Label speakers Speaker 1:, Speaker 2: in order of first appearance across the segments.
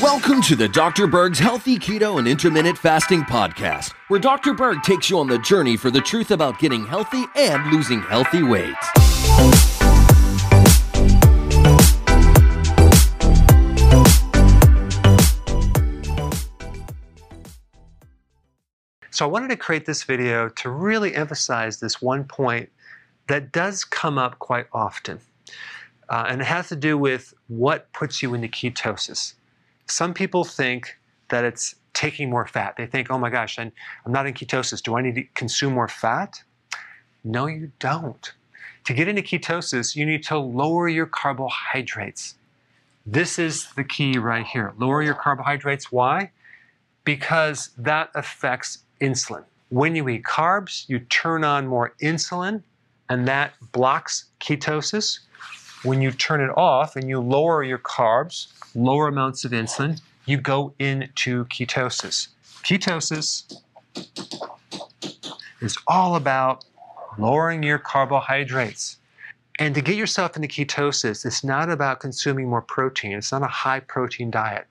Speaker 1: Welcome to the Dr. Berg's Healthy Keto and Intermittent Fasting Podcast, where Dr. Berg takes you on the journey for the truth about getting healthy and losing healthy weight.
Speaker 2: So I wanted to create this video to really emphasize this one point that does come up quite often. Uh, and it has to do with what puts you into ketosis. Some people think that it's taking more fat. They think, oh my gosh, I'm, I'm not in ketosis. Do I need to consume more fat? No, you don't. To get into ketosis, you need to lower your carbohydrates. This is the key right here. Lower your carbohydrates. Why? Because that affects insulin. When you eat carbs, you turn on more insulin, and that blocks ketosis. When you turn it off and you lower your carbs, lower amounts of insulin, you go into ketosis. Ketosis is all about lowering your carbohydrates. And to get yourself into ketosis, it's not about consuming more protein. It's not a high protein diet.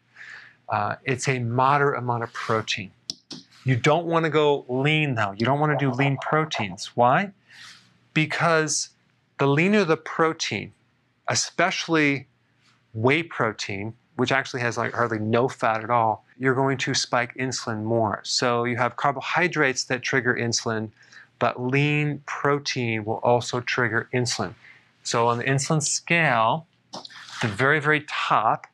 Speaker 2: Uh, it's a moderate amount of protein. You don't want to go lean though. You don't want to do lean proteins. Why? Because the leaner the protein, especially whey protein, which actually has like hardly no fat at all, you're going to spike insulin more. So you have carbohydrates that trigger insulin, but lean protein will also trigger insulin. So on the insulin scale, the very, very top,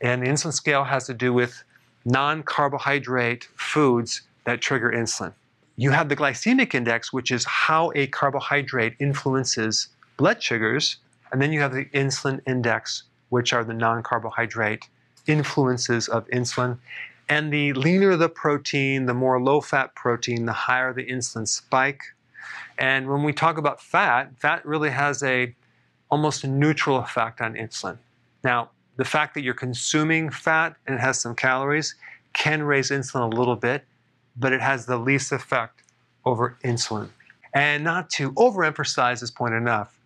Speaker 2: and the insulin scale has to do with non carbohydrate foods that trigger insulin. You have the glycemic index, which is how a carbohydrate influences blood sugars. And then you have the insulin index, which are the non carbohydrate influences of insulin. And the leaner the protein, the more low fat protein, the higher the insulin spike. And when we talk about fat, fat really has a almost a neutral effect on insulin. Now, the fact that you're consuming fat and it has some calories can raise insulin a little bit, but it has the least effect over insulin. And not to overemphasize this point enough,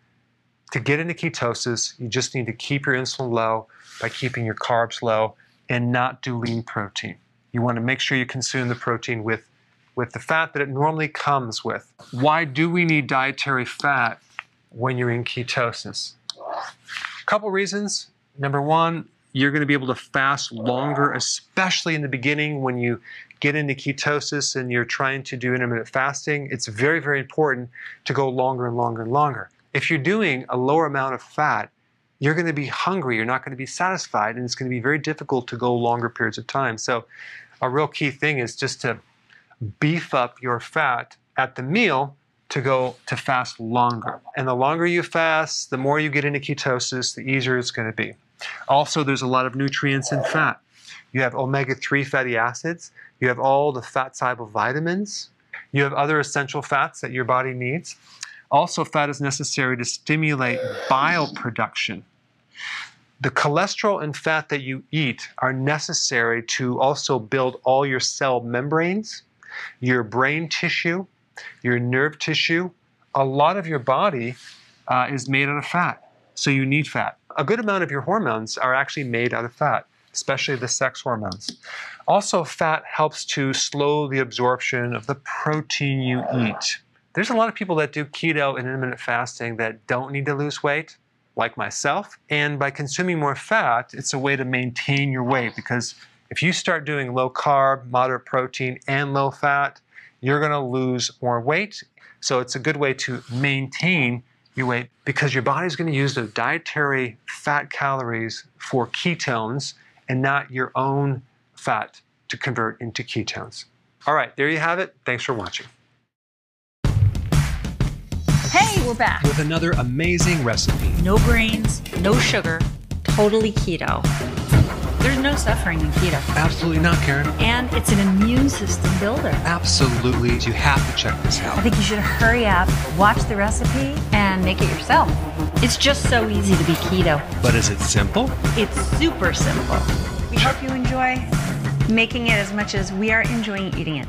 Speaker 2: to get into ketosis, you just need to keep your insulin low by keeping your carbs low and not do lean protein. You want to make sure you consume the protein with, with the fat that it normally comes with. Why do we need dietary fat when you're in ketosis? A couple reasons. Number one, you're going to be able to fast longer, especially in the beginning when you get into ketosis and you're trying to do intermittent fasting. It's very, very important to go longer and longer and longer. If you're doing a lower amount of fat, you're going to be hungry, you're not going to be satisfied, and it's going to be very difficult to go longer periods of time. So, a real key thing is just to beef up your fat at the meal to go to fast longer. And the longer you fast, the more you get into ketosis, the easier it's going to be. Also, there's a lot of nutrients in fat. You have omega 3 fatty acids, you have all the fat soluble vitamins, you have other essential fats that your body needs. Also, fat is necessary to stimulate bile production. The cholesterol and fat that you eat are necessary to also build all your cell membranes, your brain tissue, your nerve tissue. A lot of your body uh, is made out of fat, so you need fat a good amount of your hormones are actually made out of fat, especially the sex hormones. Also, fat helps to slow the absorption of the protein you eat. There's a lot of people that do keto and intermittent fasting that don't need to lose weight, like myself. And by consuming more fat, it's a way to maintain your weight because if you start doing low carb, moderate protein, and low fat, you're going to lose more weight. So it's a good way to maintain your weight because your body's going to use the dietary fat calories for ketones and not your own fat to convert into ketones. All right, there you have it. Thanks for watching.
Speaker 3: We're back.
Speaker 2: With another amazing recipe.
Speaker 3: No grains, no sugar, totally keto. There's no suffering in keto.
Speaker 2: Absolutely not, Karen.
Speaker 3: And it's an immune system builder.
Speaker 2: Absolutely. You have to check this out.
Speaker 3: I think you should hurry up, watch the recipe, and make it yourself. It's just so easy to be keto.
Speaker 2: But is it simple?
Speaker 3: It's super simple. We hope you enjoy making it as much as we are enjoying eating it.